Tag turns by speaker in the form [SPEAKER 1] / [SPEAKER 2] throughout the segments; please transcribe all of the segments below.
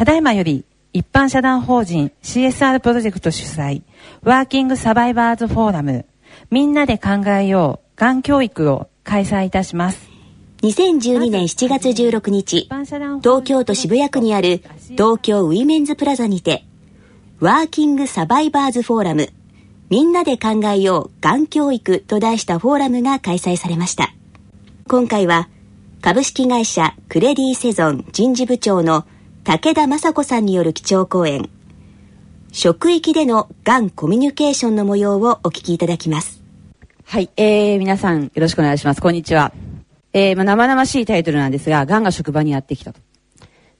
[SPEAKER 1] ただいまより一般社団法人 CSR プロジェクト主催ワーキングサバイバーズフォーラムみんなで考えようがん教育を開催いたします。
[SPEAKER 2] 2012年7月16日東京都渋谷区にある東京ウィメンズプラザにてワーキングサバイバーズフォーラムみんなで考えようがん教育と題したフォーラムが開催されました。今回は株式会社クレディセゾン人事部長の武田雅子さんによる基調講演。職域でのがんコミュニケーションの模様をお聞きいただきます。
[SPEAKER 3] はい、えー、皆さんよろしくお願いします。こんにちは、えー、まあ、生々しいタイトルなんですががんが職場にやってきたと。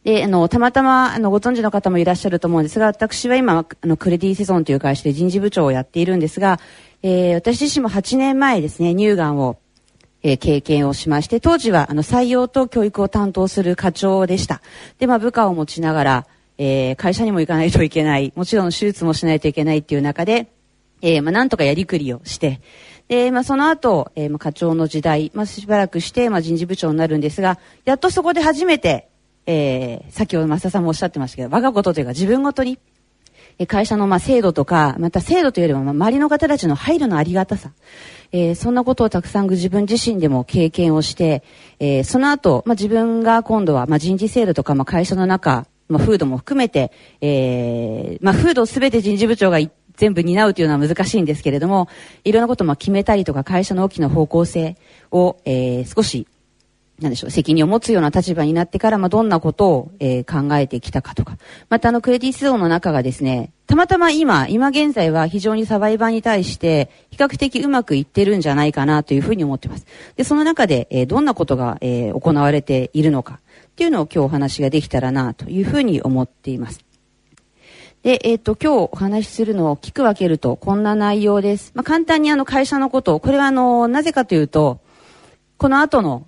[SPEAKER 3] で、あの、たまたま、あの、ご存知の方もいらっしゃると思うんですが、私は今、あの、クレディセゾンという会社で人事部長をやっているんですが、えー、私自身も8年前ですね、乳がんをえー、経験をしまして、当時はあの採用と教育を担当する課長でした。で、まあ部下を持ちながら、えー、会社にも行かないといけない、もちろん手術もしないといけないっていう中で、えー、まあなんとかやりくりをして、で、まあその後、えー、まあ課長の時代、まあしばらくして、まあ人事部長になるんですが、やっとそこで初めて、えー、先ほど増田さんもおっしゃってましたけど、我がことというか自分ごとに、会社のまあ制度とか、また制度というよりも、ま、周りの方たちの配慮のありがたさ、えー、そんなことをたくさん自分自身でも経験をして、えー、その後、まあ、自分が今度は、まあ、人事制度とか、まあ、会社の中、まあ、風土も含めて、えー、まあ、風土すべて人事部長が全部担うというのは難しいんですけれども、いろんなことも決めたりとか、会社の大きな方向性を、えー、少しなんでしょう、責任を持つような立場になってから、まあ、どんなことを、えー、考えてきたかとか。また、あの、クレディスゾーンの中がですね、たまたま今、今現在は非常にサバイバーに対して、比較的うまくいってるんじゃないかなというふうに思ってます。で、その中で、えー、どんなことが、えー、行われているのか、っていうのを今日お話ができたらな、というふうに思っています。で、えっ、ー、と、今日お話しするのを聞く分けると、こんな内容です。まあ、簡単にあの、会社のことを、これはあの、なぜかというと、この後の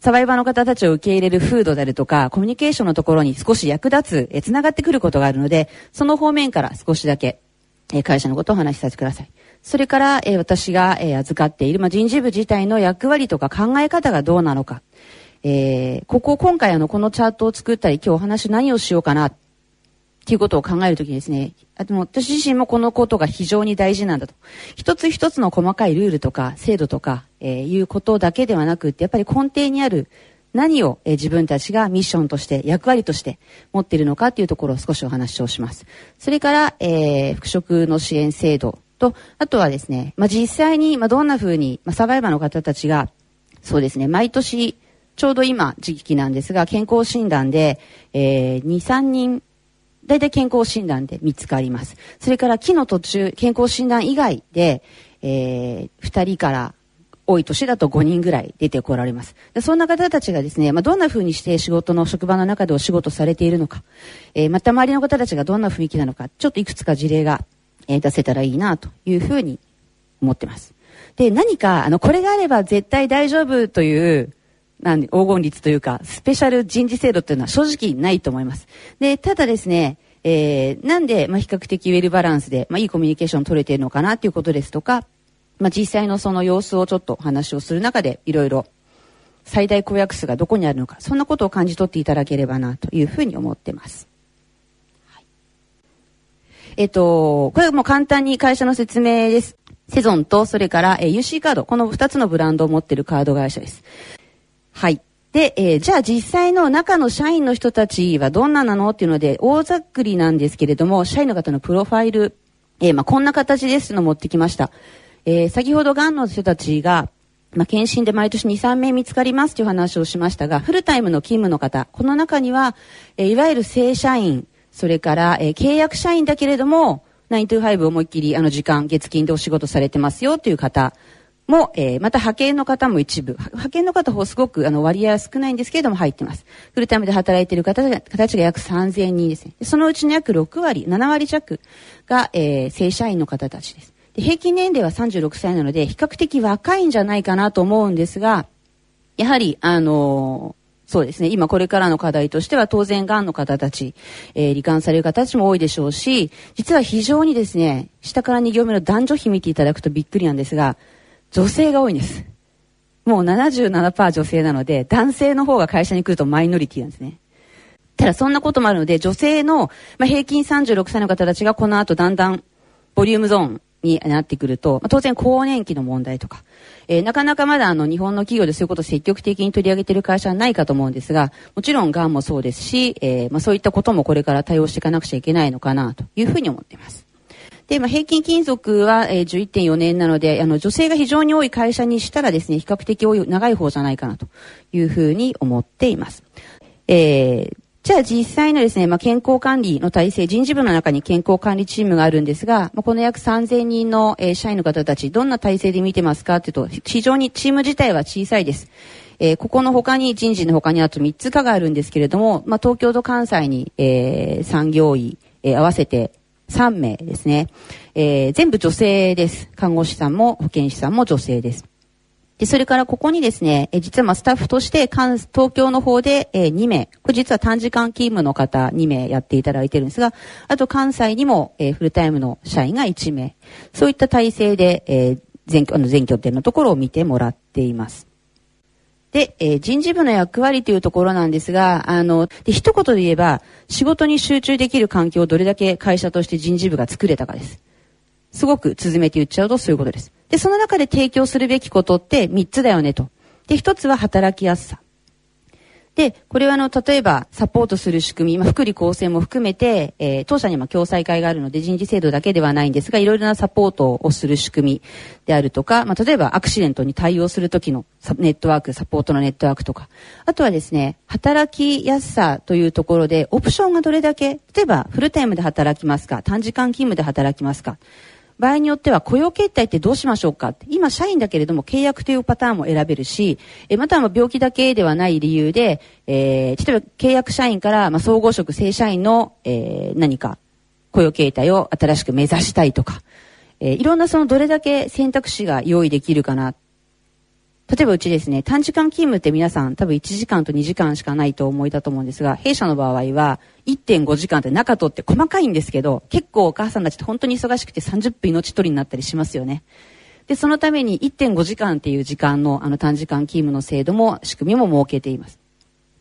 [SPEAKER 3] サバイバーの方たちを受け入れる風土であるとか、コミュニケーションのところに少し役立つ、え、繋がってくることがあるので、その方面から少しだけ、え、会社のことをお話しさせてください。それから、え、私が、え、預かっている、まあ、人事部自体の役割とか考え方がどうなのか。えー、ここ、今回あの、このチャートを作ったり、今日お話何をしようかな。っていうことを考えるときにですね、あでも私自身もこのことが非常に大事なんだと。一つ一つの細かいルールとか制度とか、えー、いうことだけではなくって、やっぱり根底にある何を、えー、自分たちがミッションとして役割として持っているのかっていうところを少しお話をします。それから、えー、復職の支援制度と、あとはですね、まあ、実際に、まあ、どんな風に、まあ、サバイバーの方たちが、そうですね、毎年、ちょうど今時期なんですが、健康診断で、えー、2、3人大体健康診断で見つかります。それから木の途中、健康診断以外で、えー、2人から多い年だと5人ぐらい出てこられます。でそんな方たちがですね、まあ、どんな風にして仕事の職場の中でお仕事されているのか、えー、また周りの方たちがどんな雰囲気なのか、ちょっといくつか事例が、え、出せたらいいなというふうに思ってます。で、何か、あの、これがあれば絶対大丈夫という、なんで、黄金率というか、スペシャル人事制度っていうのは正直ないと思います。で、ただですね、えー、なんで、まあ、比較的ウェルバランスで、まあ、いいコミュニケーション取れているのかなっていうことですとか、まあ、実際のその様子をちょっと話をする中で、いろいろ最大公約数がどこにあるのか、そんなことを感じ取っていただければな、というふうに思ってます。はい、えっ、と、これはもう簡単に会社の説明です。セゾンと、それから、えー、UC カード、この2つのブランドを持っているカード会社です。はい。で、えー、じゃあ実際の中の社員の人たちはどんななのっていうので、大ざっくりなんですけれども、社員の方のプロファイル、えー、まあ、こんな形ですの持ってきました。えー、先ほどがんの人たちが、まあ、検診で毎年2、3名見つかりますという話をしましたが、フルタイムの勤務の方、この中には、えー、いわゆる正社員、それから、えー、契約社員だけれども、9 to 5思いっきりあの時間、月金でお仕事されてますよという方、も、えー、また派遣の方も一部、派遣の方もすごくあの割合は少ないんですけれども入ってます。フルタイムで働いている方が形が約3000人ですね。そのうちの約6割、7割弱が、えー、正社員の方たちです。で平均年齢は36歳なので、比較的若いんじゃないかなと思うんですが、やはり、あのー、そうですね。今これからの課題としては当然癌の方たち、えー、罹患される方たちも多いでしょうし、実は非常にですね、下から2行目の男女比見ていただくとびっくりなんですが、女性が多いんです。もう77%女性なので、男性の方が会社に来るとマイノリティなんですね。ただそんなこともあるので、女性の、まあ、平均36歳の方たちがこの後だんだんボリュームゾーンになってくると、まあ、当然更年期の問題とか、えー、なかなかまだあの日本の企業でそういうことを積極的に取り上げている会社はないかと思うんですが、もちろんがんもそうですし、えー、まあ、そういったこともこれから対応していかなくちゃいけないのかなというふうに思っています。で、まあ、平均勤続は、えー、11.4年なので、あの、女性が非常に多い会社にしたらですね、比較的多い、長い方じゃないかなというふうに思っています。えー、じゃあ実際のですね、まあ、健康管理の体制、人事部の中に健康管理チームがあるんですが、まあ、この約3000人の、えー、社員の方たち、どんな体制で見てますか？っていうと、非常にチーム自体は小さいです。えー、ここの他に、人事の他にあと3つ課があるんですけれども、まあ、東京と関西に、えー、産業医、えー、合わせて3名ですね。えー、全部女性です。看護師さんも保健師さんも女性です。で、それからここにですね、え実はまスタッフとして、東京の方で、え2名、これ実は短時間勤務の方2名やっていただいてるんですが、あと関西にも、えフルタイムの社員が1名、そういった体制で、え全あの全拠点のところを見てもらっています。で、えー、人事部の役割というところなんですが、あの、で、一言で言えば、仕事に集中できる環境をどれだけ会社として人事部が作れたかです。すごく続めて言っちゃうとそういうことです。で、その中で提供するべきことって3つだよねと。で、1つは働きやすさ。で、これはあの、例えば、サポートする仕組み、まあ、福利厚生も含めて、えー、当社にも共済会があるので人事制度だけではないんですが、いろいろなサポートをする仕組みであるとか、まあ、例えばアクシデントに対応するときのネットワーク、サポートのネットワークとか、あとはですね、働きやすさというところで、オプションがどれだけ、例えば、フルタイムで働きますか、短時間勤務で働きますか、場合によっては雇用形態ってどうしましょうか？今社員だけれども契約というパターンも選べるし、えまたは病気だけではない理由で、えー、例えば契約社員から、まあ、総合職正社員の、えー、何か雇用形態を新しく目指したいとか、えー、いろんなそのどれだけ選択肢が用意できるかな例えばうちですね、短時間勤務って皆さん多分1時間と2時間しかないと思いだと思うんですが、弊社の場合は1.5時間って中取って細かいんですけど、結構お母さんたちって本当に忙しくて30分命取りになったりしますよね。で、そのために1.5時間っていう時間のあの短時間勤務の制度も仕組みも設けています。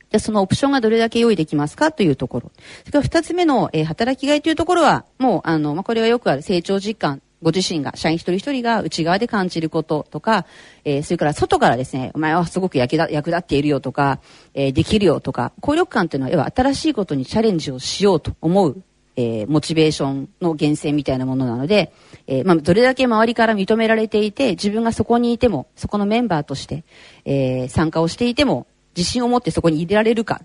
[SPEAKER 3] で、そのオプションがどれだけ用意できますかというところ。それから二つ目の、えー、働きがいというところは、もう、あの、まあ、これはよくある成長実感ご自身が、社員一人一人が内側で感じることとか、えー、それから外からですね、お前はすごく役立役立っているよとか、えー、できるよとか、効力感というのは、要は新しいことにチャレンジをしようと思う、えー、モチベーションの源泉みたいなものなので、えまあ、どれだけ周りから認められていて、自分がそこにいても、そこのメンバーとして、え参加をしていても、自信を持ってそこに入れられるか、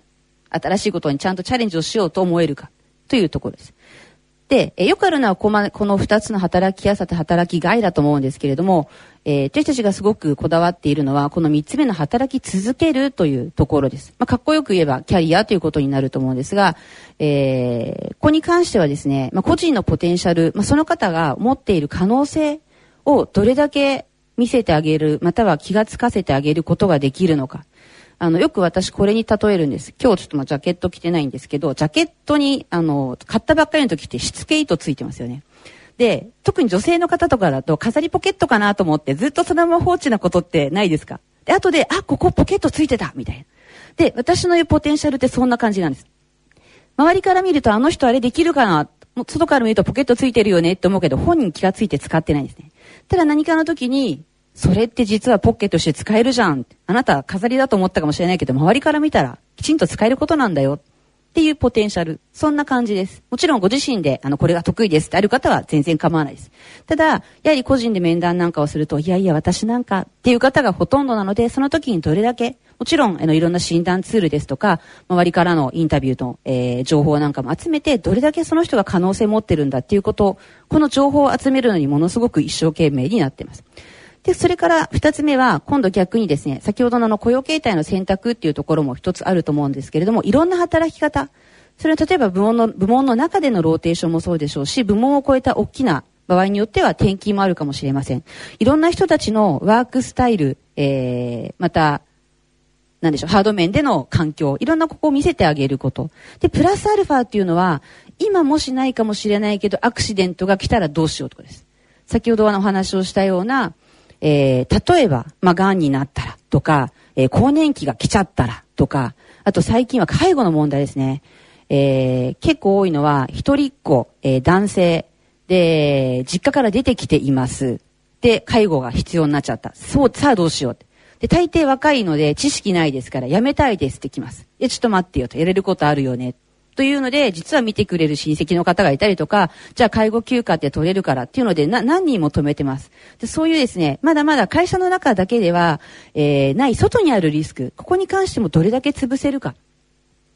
[SPEAKER 3] 新しいことにちゃんとチャレンジをしようと思えるか、というところです。で、えよくあるのはこの二つの働きやさと働きがいだと思うんですけれども、えー、私たちがすごくこだわっているのは、この三つ目の働き続けるというところです。まあ、かっこよく言えばキャリアということになると思うんですが、えー、ここに関してはですね、まあ、個人のポテンシャル、まあ、その方が持っている可能性をどれだけ見せてあげる、または気がつかせてあげることができるのか。あの、よく私これに例えるんです。今日ちょっとまあジャケット着てないんですけど、ジャケットに、あの、買ったばっかりの時ってしつけ糸ついてますよね。で、特に女性の方とかだと飾りポケットかなと思ってずっとそのまま放置なことってないですか？で、後で、あ、ここポケットついてたみたいな。で、私の言うポテンシャルってそんな感じなんです。周りから見るとあの人あれできるかな？外から見るとポケットついてるよねって思うけど、本人気がついて使ってないんですね。ただ何かの時に、それって実はポッケとして使えるじゃん。あなた飾りだと思ったかもしれないけど、周りから見たらきちんと使えることなんだよ。っていうポテンシャル。そんな感じです。もちろんご自身で、あの、これが得意ですってある方は全然構わないです。ただ、やはり個人で面談なんかをすると、いやいや、私なんかっていう方がほとんどなので、その時にどれだけ、もちろん、あの、いろんな診断ツールですとか、周りからのインタビューの、えー、情報なんかも集めて、どれだけその人が可能性を持ってるんだっていうことを、この情報を集めるのにものすごく一生懸命になっています。で、それから二つ目は、今度逆にですね、先ほどのあの雇用形態の選択っていうところも一つあると思うんですけれども、いろんな働き方、それは例えば部門の、部門の中でのローテーションもそうでしょうし、部門を超えた大きな場合によっては転勤もあるかもしれません。いろんな人たちのワークスタイル、えー、また、なんでしょう、ハード面での環境、いろんなここを見せてあげること。で、プラスアルファっていうのは、今もしないかもしれないけど、アクシデントが来たらどうしようとかです。先ほどのお話をしたような、えー、例えば、まあ、癌になったらとか、えー、更年期が来ちゃったらとか、あと最近は介護の問題ですね。えー、結構多いのは、一人っ子、えー、男性、で、実家から出てきています。で、介護が必要になっちゃった。そう、さあどうしよう。で、大抵若いので知識ないですから、やめたいですってきます。いや、ちょっと待ってよと、やれることあるよね。というので、実は見てくれる親戚の方がいたりとか、じゃあ介護休暇って取れるからっていうので、な、何人も止めてます。で、そういうですね、まだまだ会社の中だけでは、えー、ない、外にあるリスク、ここに関してもどれだけ潰せるか。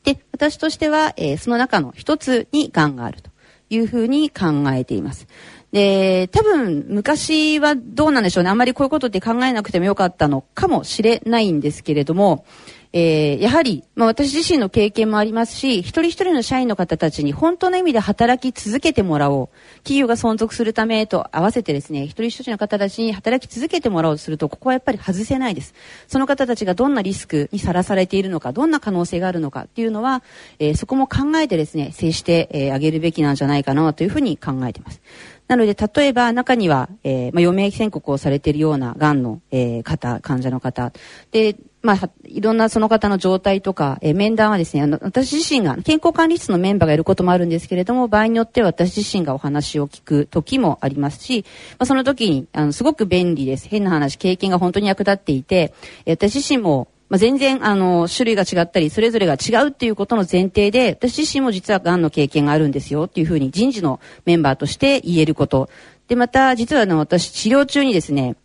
[SPEAKER 3] で、私としては、えー、その中の一つに癌があるというふうに考えています。で、多分昔はどうなんでしょうね。あんまりこういうことって考えなくてもよかったのかもしれないんですけれども、えー、やはり、まあ、私自身の経験もありますし、一人一人の社員の方たちに本当の意味で働き続けてもらおう。企業が存続するためと合わせてですね、一人一人の方たちに働き続けてもらおうとすると、ここはやっぱり外せないです。その方たちがどんなリスクにさらされているのか、どんな可能性があるのかっていうのは、えー、そこも考えてですね、接してあ、えー、げるべきなんじゃないかなというふうに考えています。なので、例えば中には、えー、まあ、余命宣告をされているような癌の、えー、方、患者の方。で、まあ、いろんなその方の状態とか、えー、面談はですね、あの、私自身が健康管理室のメンバーがいることもあるんですけれども、場合によっては私自身がお話を聞く時もありますし、まあ、その時に、あの、すごく便利です。変な話、経験が本当に役立っていて、えー、私自身も、まあ、全然、あの、種類が違ったり、それぞれが違うっていうことの前提で、私自身も実は癌の経験があるんですよっていうふうに人事のメンバーとして言えること。で、また、実はあの、私治療中にですね、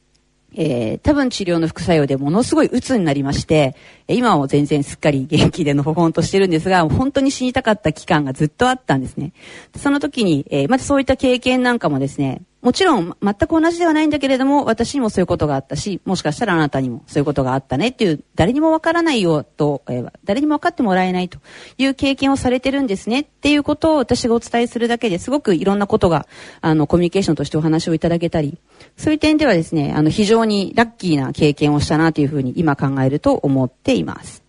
[SPEAKER 3] えー、多分治療の副作用でものすごい鬱になりまして、今も全然すっかり元気でのほほんとしてるんですが、本当に死にたかった期間がずっとあったんですね。その時に、えー、またそういった経験なんかもですね、もちろん全く同じではないんだけれども、私にもそういうことがあったし、もしかしたらあなたにもそういうことがあったねっていう、誰にもわからないよと、えー、誰にも分かってもらえないという経験をされてるんですねっていうことを私がお伝えするだけですごくいろんなことが、あの、コミュニケーションとしてお話をいただけたり、そういう点ではですね、あの、非常にラッキーな経験をしたなというふうに今考えると思っています。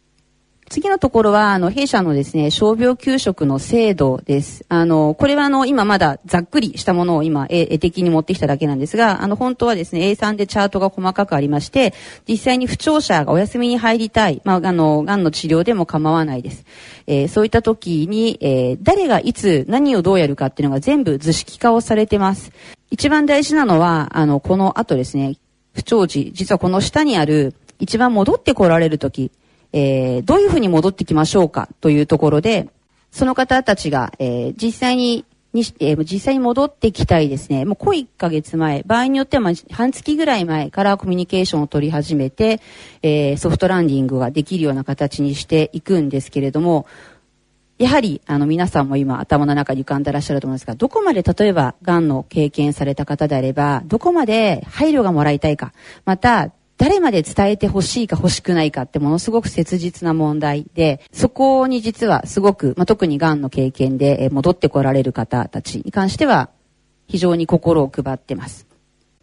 [SPEAKER 3] 次のところは、あの、弊社のですね、傷病給食の制度です。あの、これはあの、今まだざっくりしたものを今、絵的に持ってきただけなんですが、あの、本当はですね、A3 でチャートが細かくありまして、実際に不調者がお休みに入りたい、まあ、あの、癌の治療でも構わないです。えー、そういった時に、えー、誰がいつ何をどうやるかっていうのが全部図式化をされてます。一番大事なのは、あの、この後ですね、不調時、実はこの下にある、一番戻ってこられる時、えー、どういうふうに戻ってきましょうかというところで、その方たちが、えー、実際ににえー、実際に戻ってきたいですね。もう濃い1ヶ月前、場合によっては半月ぐらい前からコミュニケーションを取り始めて、えー、ソフトランディングができるような形にしていくんですけれども、やはり、あの、皆さんも今頭の中に浮かんでらっしゃると思うんですが、どこまで例えば、癌の経験された方であれば、どこまで配慮がもらいたいか、また、誰まで伝えて欲しいか欲しくないかってものすごく切実な問題で、そこに実はすごく、まあ、特に癌の経験で戻ってこられる方たちに関しては、非常に心を配ってます。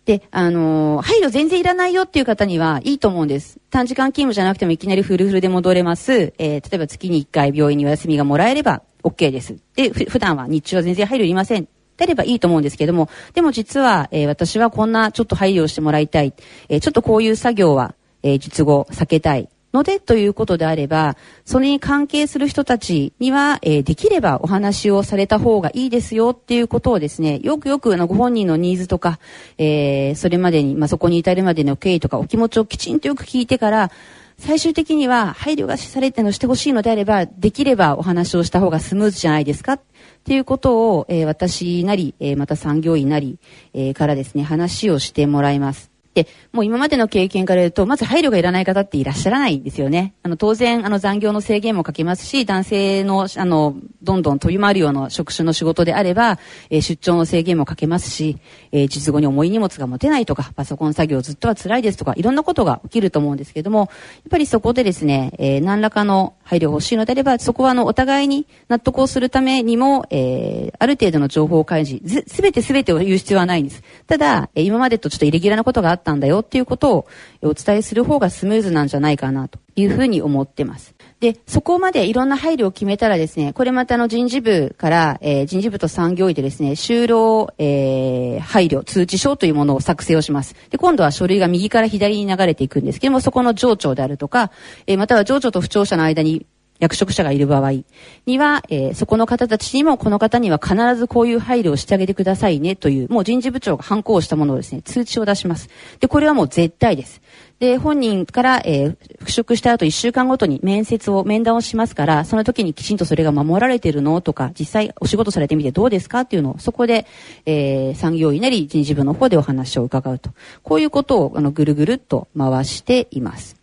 [SPEAKER 3] で、あのー、配慮全然いらないよっていう方にはいいと思うんです。短時間勤務じゃなくてもいきなりフルフルで戻れます。えー、例えば月に1回病院にお休みがもらえれば OK です。で、普段は日中は全然配慮いりません。でればいいと思うんですけども、でも実は、えー、私はこんなちょっと配慮をしてもらいたい、えー、ちょっとこういう作業は、えー、術後避けたい。ので、ということであれば、それに関係する人たちには、えー、できればお話をされた方がいいですよっていうことをですね、よくよくあのご本人のニーズとか、え、それまでに、まあ、そこに至るまでの経緯とかお気持ちをきちんとよく聞いてから、最終的には配慮がされてのしてほしいのであれば、できればお話をした方がスムーズじゃないですかっていうことを、えー、私なり、えー、また産業医なり、えー、からですね、話をしてもらいます。で、もう今までの経験から言うと、まず配慮がいらない方っていらっしゃらないんですよね。あの、当然、あの、残業の制限もかけますし、男性の、あの、どんどん飛び回るような職種の仕事であれば、えー、出張の制限もかけますし、えー、術後に重い荷物が持てないとか、パソコン作業ずっとは辛いですとか、いろんなことが起きると思うんですけども、やっぱりそこでですね、えー、何らかの配慮が欲しいのであれば、そこはあの、お互いに納得をするためにも、えー、ある程度の情報開示、すべてすべてを言う必要はないんです。ただ、え、今までとちょっとイレギュラーなことがあったんだよっていうことをお伝えする方がスムーズなんじゃないかなというふうに思ってます。で、そこまでいろんな配慮を決めたらですね、これまたの人事部から、えー、人事部と産業医でですね、就労、えー、配慮通知書というものを作成をします。で、今度は書類が右から左に流れていくんですけども、そこの情緒であるとか、えー、または情緒と不調者の間に役職者がいる場合には、えー、そこの方たちにもこの方には必ずこういう配慮をしてあげてくださいねという、もう人事部長が反抗したものをですね、通知を出します。で、これはもう絶対です。で、本人から、えー、復職した後1週間ごとに面接を、面談をしますから、その時にきちんとそれが守られてるの？とか、実際お仕事されてみてどうですか？っていうのを、そこで、えー、産業医なり人事部の方でお話を伺うと。こういうことを、あの、ぐるぐるっと回しています。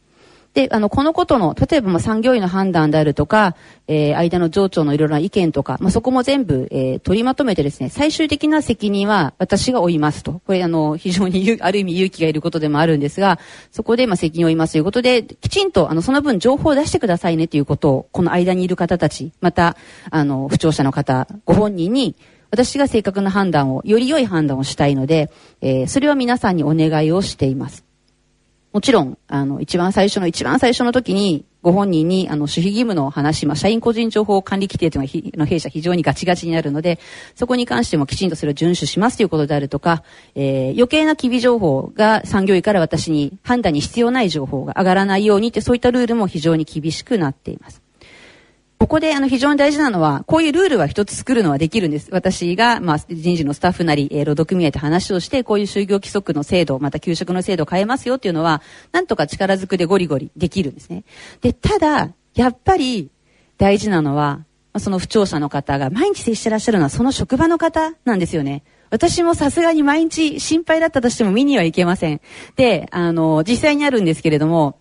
[SPEAKER 3] で、あの、このことの、例えば、ま、産業医の判断であるとか、えー、間の上長のいろいろな意見とか、まあ、そこも全部、えー、取りまとめてですね、最終的な責任は私が負いますと。これ、あの、非常に、ある意味勇気がいることでもあるんですが、そこで、ま、責任を負いますということで、きちんと、あの、その分情報を出してくださいねということを、この間にいる方たち、また、あの、不調者の方、ご本人に、私が正確な判断を、より良い判断をしたいので、えー、それは皆さんにお願いをしています。もちろん、あの、一番最初の、一番最初の時に、ご本人に、あの、守秘義務の話、まあ、社員個人情報管理規定というのは、の弊社非常にガチガチになるので、そこに関してもきちんとそれを遵守しますということであるとか、えー、余計な機微情報が産業医から私に判断に必要ない情報が上がらないようにって、そういったルールも非常に厳しくなっています。ここであの非常に大事なのは、こういうルールは一つ作るのはできるんです。私が、まあ、人事のスタッフなり、えー、労働組合と話をして、こういう就業規則の制度、また給食の制度を変えますよっていうのは、なんとか力ずくでゴリゴリできるんですね。で、ただ、やっぱり大事なのは、その不調者の方が毎日接してらっしゃるのはその職場の方なんですよね。私もさすがに毎日心配だったとしても見には行けません。で、あの、実際にあるんですけれども、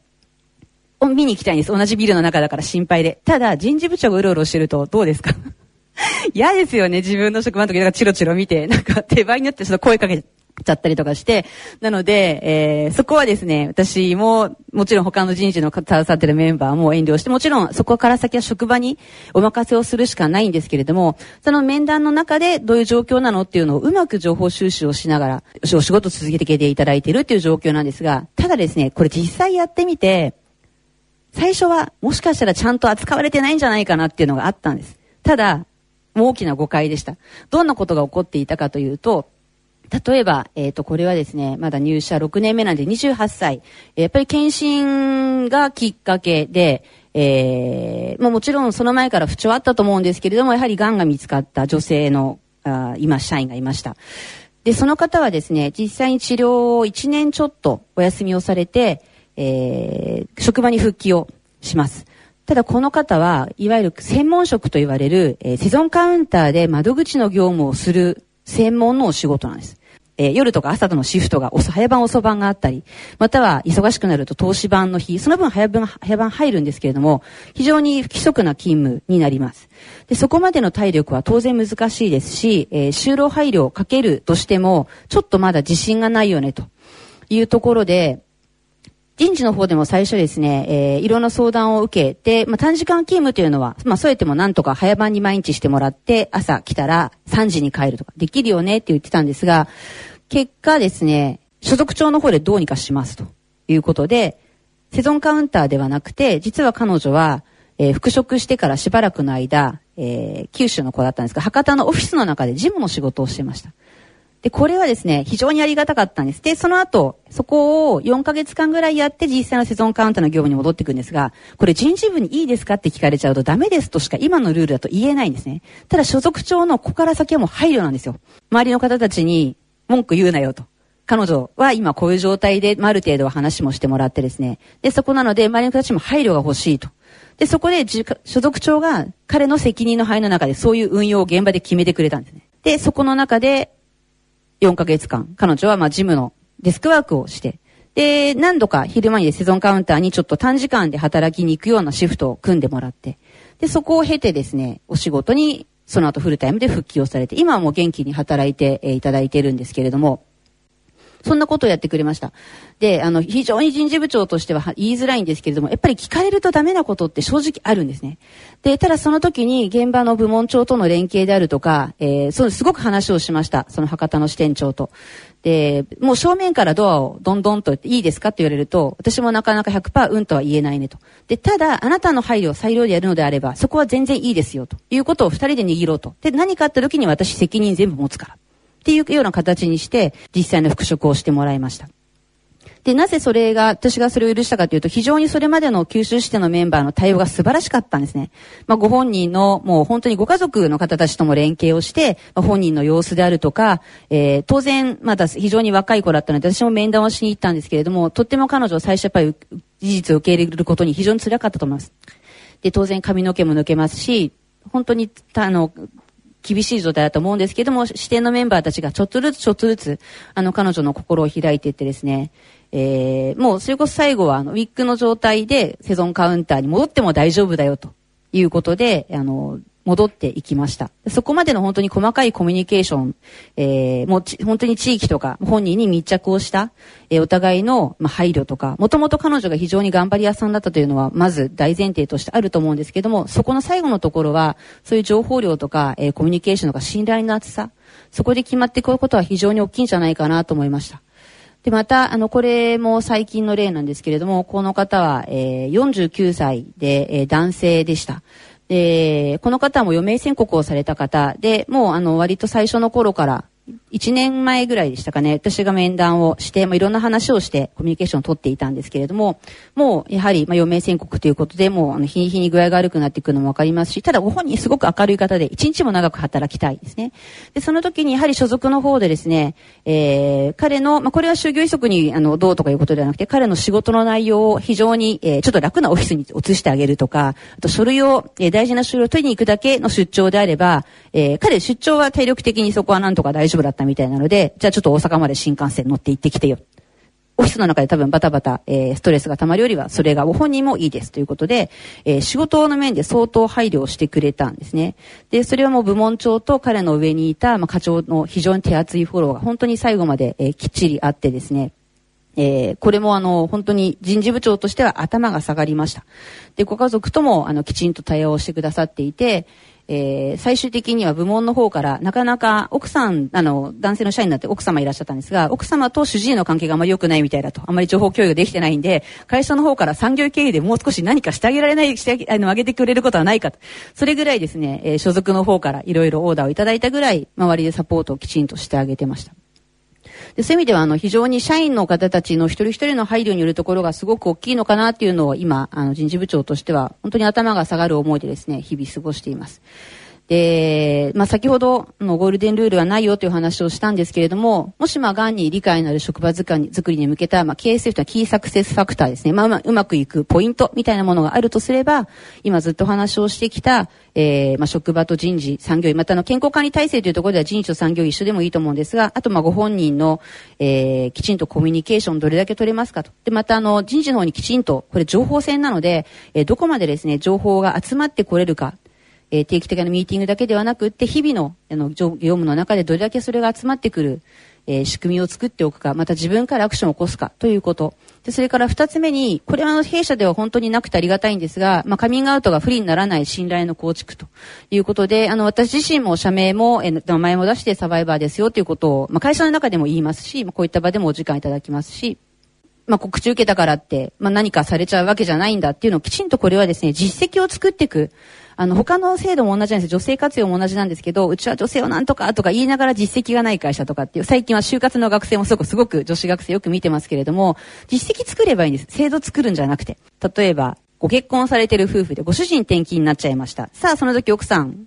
[SPEAKER 3] を見に行きたいんです。同じビルの中だから心配で。ただ、人事部長がうろうろしてるとどうですか？嫌ですよね、自分の職場の時、なんかチロチロ見て、なんか手前によってちょっと声かけちゃったりとかして、なので、えー、そこはですね、私も、もちろん他の人事の携わってるメンバーも遠慮して、もちろんそこから先は職場にお任せをするしかないんですけれども、その面談の中でどういう状況なのっていうのをうまく情報収集をしながら、お仕事続けていただいているっていう状況なんですが、ただですね、これ実際やってみて、最初はもしかしたらちゃんと扱われてないんじゃないかなっていうのがあったんです。ただ、大きな誤解でした。どんなことが起こっていたかというと、例えば、えっ、ー、と、これはですね、まだ入社6年目なんで28歳。やっぱり検診がきっかけで、えー、まあ、もちろんその前から不調あったと思うんですけれども、やはり癌が見つかった女性の、あ今、社員がいました。で、その方はですね、実際に治療を1年ちょっとお休みをされて、えー、職場に復帰をします。ただこの方は、いわゆる専門職と言われる、えー、セゾンカウンターで窓口の業務をする専門のお仕事なんです。えー、夜とか朝とのシフトが早番遅番があったり、または忙しくなると投資番の日、その分早番、早番入るんですけれども、非常に不規則な勤務になります。で、そこまでの体力は当然難しいですし、えー、就労配慮をかけるとしても、ちょっとまだ自信がないよね、というところで、人事の方でも最初ですね、えー、いろんな相談を受けて、まあ、短時間勤務というのは、まあ、そうやってもなんとか早番に毎日してもらって、朝来たら3時に帰るとか、できるよねって言ってたんですが、結果ですね、所属長の方でどうにかしますということで、セゾンカウンターではなくて、実は彼女は、えー、復職してからしばらくの間、えー、九州の子だったんですが、博多のオフィスの中で事務の仕事をしてました。で、これはですね、非常にありがたかったんです。で、その後、そこを4ヶ月間ぐらいやって実際のセゾンカウンターの業務に戻っていくんですが、これ人事部にいいですかって聞かれちゃうとダメですとしか今のルールだと言えないんですね。ただ所属長のここから先はもう配慮なんですよ。周りの方たちに文句言うなよと。彼女は今こういう状態で、まあ、ある程度は話もしてもらってですね。で、そこなので周りの方たちも配慮が欲しいと。で、そこで所属長が彼の責任の範囲の中でそういう運用を現場で決めてくれたんですね。で、そこの中で4ヶ月間、彼女はまあ事務のデスクワークをして、で、何度か昼間にセゾンカウンターにちょっと短時間で働きに行くようなシフトを組んでもらって、で、そこを経てですね、お仕事にその後フルタイムで復帰をされて、今はもう元気に働いて、いただいているんですけれども、そんなことをやってくれました。で、あの、非常に人事部長としては言いづらいんですけれども、やっぱり聞かれるとダメなことって正直あるんですね。で、ただその時に現場の部門長との連携であるとか、えー、そうすごく話をしました。その博多の支店長と。で、もう正面からドアをどんどんといいですかって言われると、私もなかなか100%うんとは言えないねと。で、ただ、あなたの配慮を裁量でやるのであれば、そこは全然いいですよということを二人で握ろうと。で、何かあった時に私責任全部持つから。っていうような形にして、実際の復職をしてもらいました。で、なぜそれが、私がそれを許したかというと、非常にそれまでの九州支店のメンバーの対応が素晴らしかったんですね。まあ、ご本人の、もう本当にご家族の方たちとも連携をして、まあ、本人の様子であるとか、えー、当然、まだ非常に若い子だったので、私も面談をしに行ったんですけれども、とっても彼女は最初やっぱり事実を受け入れることに非常に辛かったと思います。で、当然髪の毛も抜けますし、本当に、あの、厳しい状態だと思うんですけども、支店のメンバーたちがちょっとずつちょっとずつ、あの、彼女の心を開いていってですね、えー、もうそれこそ最後はあのウィッグの状態でセゾンカウンターに戻っても大丈夫だよということで、あの、戻っていきました。そこまでの本当に細かいコミュニケーション、えー、もう本当に地域とか本人に密着をした、えー、お互いの、まあ、配慮とか、もともと彼女が非常に頑張り屋さんだったというのは、まず大前提としてあると思うんですけども、そこの最後のところは、そういう情報量とか、えー、コミュニケーションとか信頼の厚さ、そこで決まってくることは非常に大きいんじゃないかなと思いました。で、また、あの、これも最近の例なんですけれども、この方は、えー、49歳で、えー、男性でした。で、この方も余命宣告をされた方で、もう、あの、割と最初の頃から、1年前ぐらいでしたかね、私が面談をして、まあ、いろんな話をしてコミュニケーションを取っていたんですけれども、もうやはり、まあ、余命宣告ということで、もうあの日に日に具合が悪くなっていくのもわかりますし、ただご本人すごく明るい方で、1日も長く働きたいですね。で、その時にやはり所属の方でですね、えー、彼の、まあ、これは就業移植にあのどうとかいうことではなくて、彼の仕事の内容を非常に、えー、ちょっと楽なオフィスに移してあげるとか、あと書類を、えー、大事な書類を取りに行くだけの出張であれば、えー、彼出張は体力的にそこはなんとか大丈夫だったみたいなので、じゃあちょっと大阪まで新幹線乗って行ってきてよ。オフィスの中で多分バタバタ、えー、ストレスが溜まるよりは、それがご本人もいいですということで、えー、仕事の面で相当配慮をしてくれたんですね。で、それはもう部門長と彼の上にいた、まあ、課長の非常に手厚いフォローが本当に最後まで、えー、きっちりあってですね、えー、これもあの、本当に人事部長としては頭が下がりました。で、ご家族ともあの、きちんと対応してくださっていて、えー、最終的には部門の方からなかなか奥さん、あの、男性の社員になって奥様いらっしゃったんですが、奥様と主治医の関係があまり良くないみたいだと、あまり情報共有できてないんで、会社の方から産業経営でもう少し何かしてあげられない、してあげ、あの、あげてくれることはないかと。それぐらいですね、えー、所属の方からいろいろオーダーをいただいたぐらい、周りでサポートをきちんとしてあげてました。でそういう意味では、あの、非常に社員の方たちの一人一人の配慮によるところがすごく大きいのかなっていうのを今、あの、人事部長としては、本当に頭が下がる思いでですね、日々過ごしています。で、まあ、先ほどのゴールデンルールはないよという話をしたんですけれども、もしまあ、がんに理解のある職場づかに作りに向けた、まあ、KSF とはキーサクセスファクターですね。まあ、まあ、うまくいくポイントみたいなものがあるとすれば、今ずっと話をしてきた、えー、まあ、職場と人事、産業医、またの健康管理体制というところでは人事と産業医一緒でもいいと思うんですが、あとまあ、ご本人の、えー、きちんとコミュニケーションどれだけ取れますかと。で、またあの、人事の方にきちんと、これ情報戦なので、えー、どこまでですね、情報が集まってこれるか。えー、定期的なミーティングだけではなくって、日々のあの業務の中でどれだけそれが集まってくる、えー、仕組みを作っておくか、また自分からアクションを起こすかということ。で、それから二つ目に、これはあの弊社では本当になくてありがたいんですが、まあ、カミングアウトが不利にならない信頼の構築ということで、あの、私自身も社名も、えー、名前も出してサバイバーですよということを、まあ、会社の中でも言いますし、まあ、こういった場でもお時間いただきますし、まあ、告知受けたからって、まあ、何かされちゃうわけじゃないんだっていうのをきちんとこれはですね、実績を作っていく。あの、他の制度も同じなんですよ女性活用も同じなんですけど、うちは女性をなんとかとか言いながら実績がない会社とかっていう、最近は就活の学生もすごく、すごく女子学生よく見てますけれども、実績作ればいいんです。制度作るんじゃなくて。例えば、ご結婚されてる夫婦でご主人転勤になっちゃいました。さあ、その時奥さん、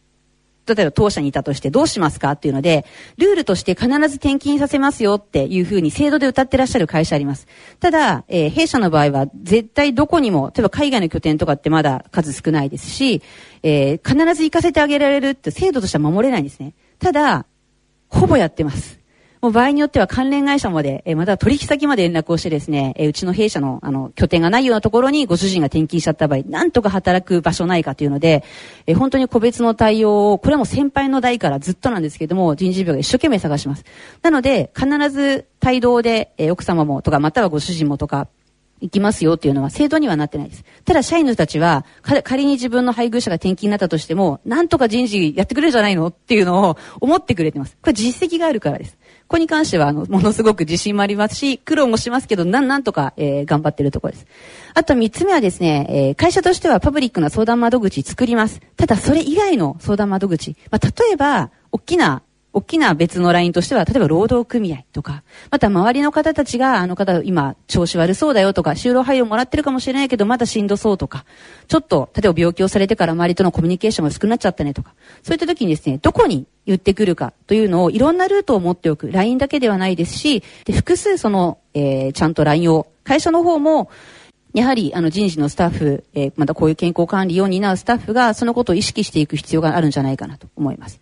[SPEAKER 3] 例えば当社にいたとしてどうしますかっていうので、ルールとして必ず転勤させますよっていうふうに制度で歌ってらっしゃる会社あります。ただ、えー、弊社の場合は絶対どこにも、例えば海外の拠点とかってまだ数少ないですし、えー、必ず行かせてあげられるって制度としては守れないんですね。ただ、ほぼやってます。もう場合によっては関連会社まで、えまた取引先まで連絡をしてですね、えうちの弊社のあの拠点がないようなところにご主人が転勤しちゃった場合、なんとか働く場所ないかというので、え本当に個別の対応を、これはもう先輩の代からずっとなんですけども、人事部が一生懸命探します。なので、必ず帯同で、え奥様もとか、またはご主人もとか、行きますよっていうのは制度にはなってないです。ただ社員の人たちは、仮に自分の配偶者が転勤になったとしても、なんとか人事やってくれるじゃないのっていうのを思ってくれてます。これ実績があるからです。ここに関しては、あの、ものすごく自信もありますし、苦労もしますけど、なん、なんとか、えー、頑張ってるところです。あと三つ目はですね、えー、会社としてはパブリックな相談窓口作ります。ただ、それ以外の相談窓口。まあ、例えば、大きな大きな別のラインとしては、例えば労働組合とか、また周りの方たちが、あの方今調子悪そうだよとか、就労配慮もらってるかもしれないけど、まだしんどそうとか、ちょっと、例えば病気をされてから周りとのコミュニケーションが薄くなっちゃったねとか、そういった時にですね、どこに言ってくるかというのをいろんなルートを持っておく。LINE だけではないですし、で複数その、えー、ちゃんと LINE を、会社の方も、やはり、あの、人事のスタッフ、えー、またこういう健康管理を担うスタッフが、そのことを意識していく必要があるんじゃないかなと思います。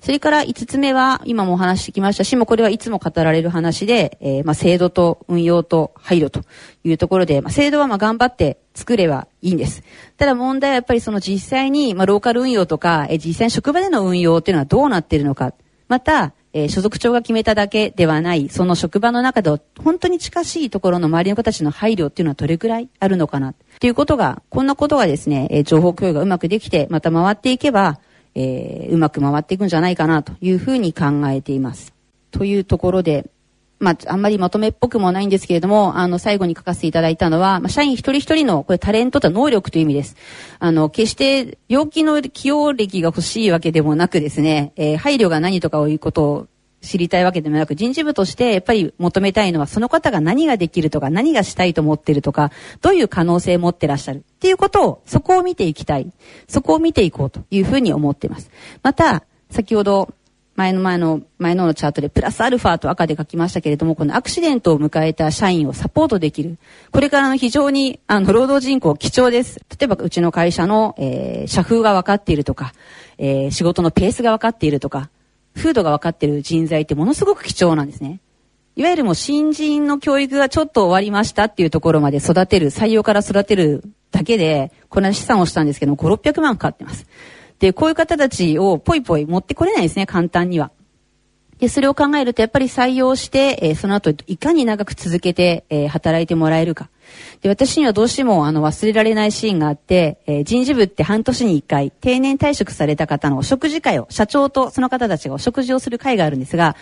[SPEAKER 3] それから5つ目は、今もお話してきましたし、もうこれはいつも語られる話で、えー、まあ、制度と運用と配慮というところで、まあ、制度はまあ頑張って作ればいいんです。ただ問題はやっぱりその実際に、まあ、ローカル運用とか、えー、実際に職場での運用っていうのはどうなっているのか。また、えー、所属長が決めただけではない、その職場の中で本当に近しいところの周りの子たちの配慮っていうのはどれくらいあるのかな。っていうことが、こんなことがですね、えー、情報共有がうまくできて、また回っていけば、えー、うまく回っていくんじゃないかなというふうに考えています。というところで、まあ、あんまりまとめっぽくもないんですけれども、あの、最後に書かせていただいたのは、まあ、社員一人一人の、これタレントと能力という意味です。あの、決して、病気の起用歴が欲しいわけでもなくですね、えー、配慮が何とかをいうことを知りたいわけでもなく、人事部としてやっぱり求めたいのは、その方が何ができるとか、何がしたいと思ってるとか、どういう可能性を持ってらっしゃるっていうことを、そこを見ていきたい。そこを見ていこうというふうに思っています。また、先ほど、前の前の、前ののチャートでプラスアルファと赤で書きましたけれども、このアクシデントを迎えた社員をサポートできる。これからの非常に、あの、労働人口貴重です。例えば、うちの会社の、えー、社風が分かっているとか、えー、仕事のペースが分かっているとか、風土が分かっている人材ってものすごく貴重なんですね。いわゆるもう新人の教育がちょっと終わりましたっていうところまで育てる、採用から育てるだけで、これは資産をしたんですけども、5、600万かかってます。で、こういう方たちをポイポイ持ってこれないですね、簡単には。で、それを考えると、やっぱり採用して、えー、その後、いかに長く続けて、えー、働いてもらえるか。で、私にはどうしても、あの、忘れられないシーンがあって、えー、人事部って半年に一回、定年退職された方のお食事会を、社長とその方たちがお食事をする会があるんですが、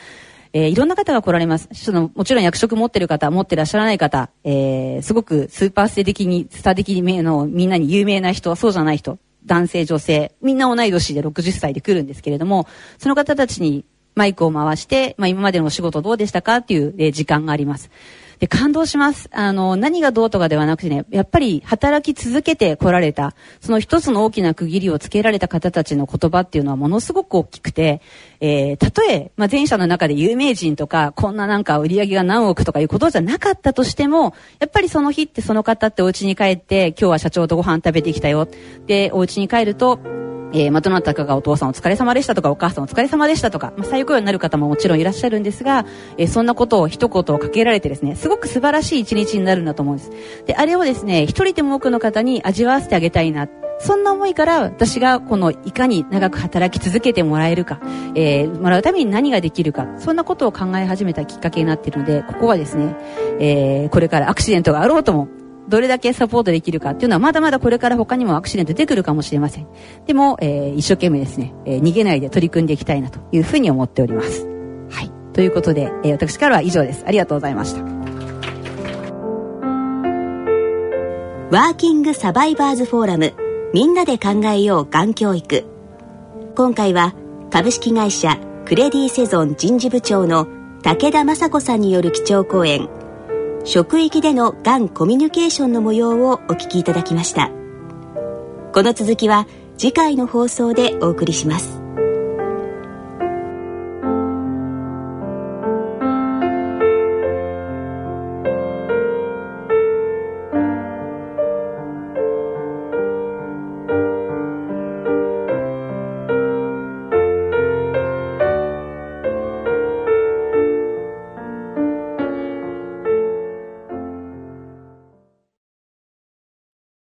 [SPEAKER 3] えー、いろんな方が来られます。その、もちろん役職持ってる方、持ってらっしゃらない方、えー、すごくスーパーステ的に、スター的に、の、みんなに有名な人、そうじゃない人、男性、女性、みんな同い年で60歳で来るんですけれども、その方たちにマイクを回して、まあ今までのお仕事どうでしたかっていう、え時間があります。で、感動します。あの、何がどうとかではなくてね、やっぱり働き続けて来られた、その一つの大きな区切りをつけられた方たちの言葉っていうのはものすごく大きくて、えー、たとえ、まあ、前者の中で有名人とか、こんななんか売り上げが何億とかいうことじゃなかったとしても、やっぱりその日ってその方ってお家に帰って、今日は社長とご飯食べてきたよ。で、お家に帰ると、えー、まあ、どなたかがお父さんお疲れ様でしたとか、お母さんお疲れ様でしたとか、まあ、採用雇用になる方ももちろんいらっしゃるんですが、えー、そんなことを一言をかけられてですね、すごく素晴らしい一日になるんだと思うんです。で、あれをですね、一人でも多くの方に味わわせてあげたいな。そんな思いから私がこのいかに長く働き続けてもらえるか、えー、もらうために何ができるか、そんなことを考え始めたきっかけになっているので、ここはですね、え、これからアクシデントがあろうとも、どれだけサポートできるかっていうのはまだまだこれから他にもアクシデント出てくるかもしれません。でも、えー、一生懸命ですね、えー、逃げないで取り組んでいきたいなというふうに思っております。はい。ということで、えー、私からは以上です。ありがとうございました。
[SPEAKER 2] ワーキングサバイバーズフォーラムみんなで考えようがん教育今回は株式会社クレディセゾン人事部長の武田雅子さんによる基調講演職域でのがんコミュニケーションの模様をお聞きいただきました。この続きは次回の放送でお送りします。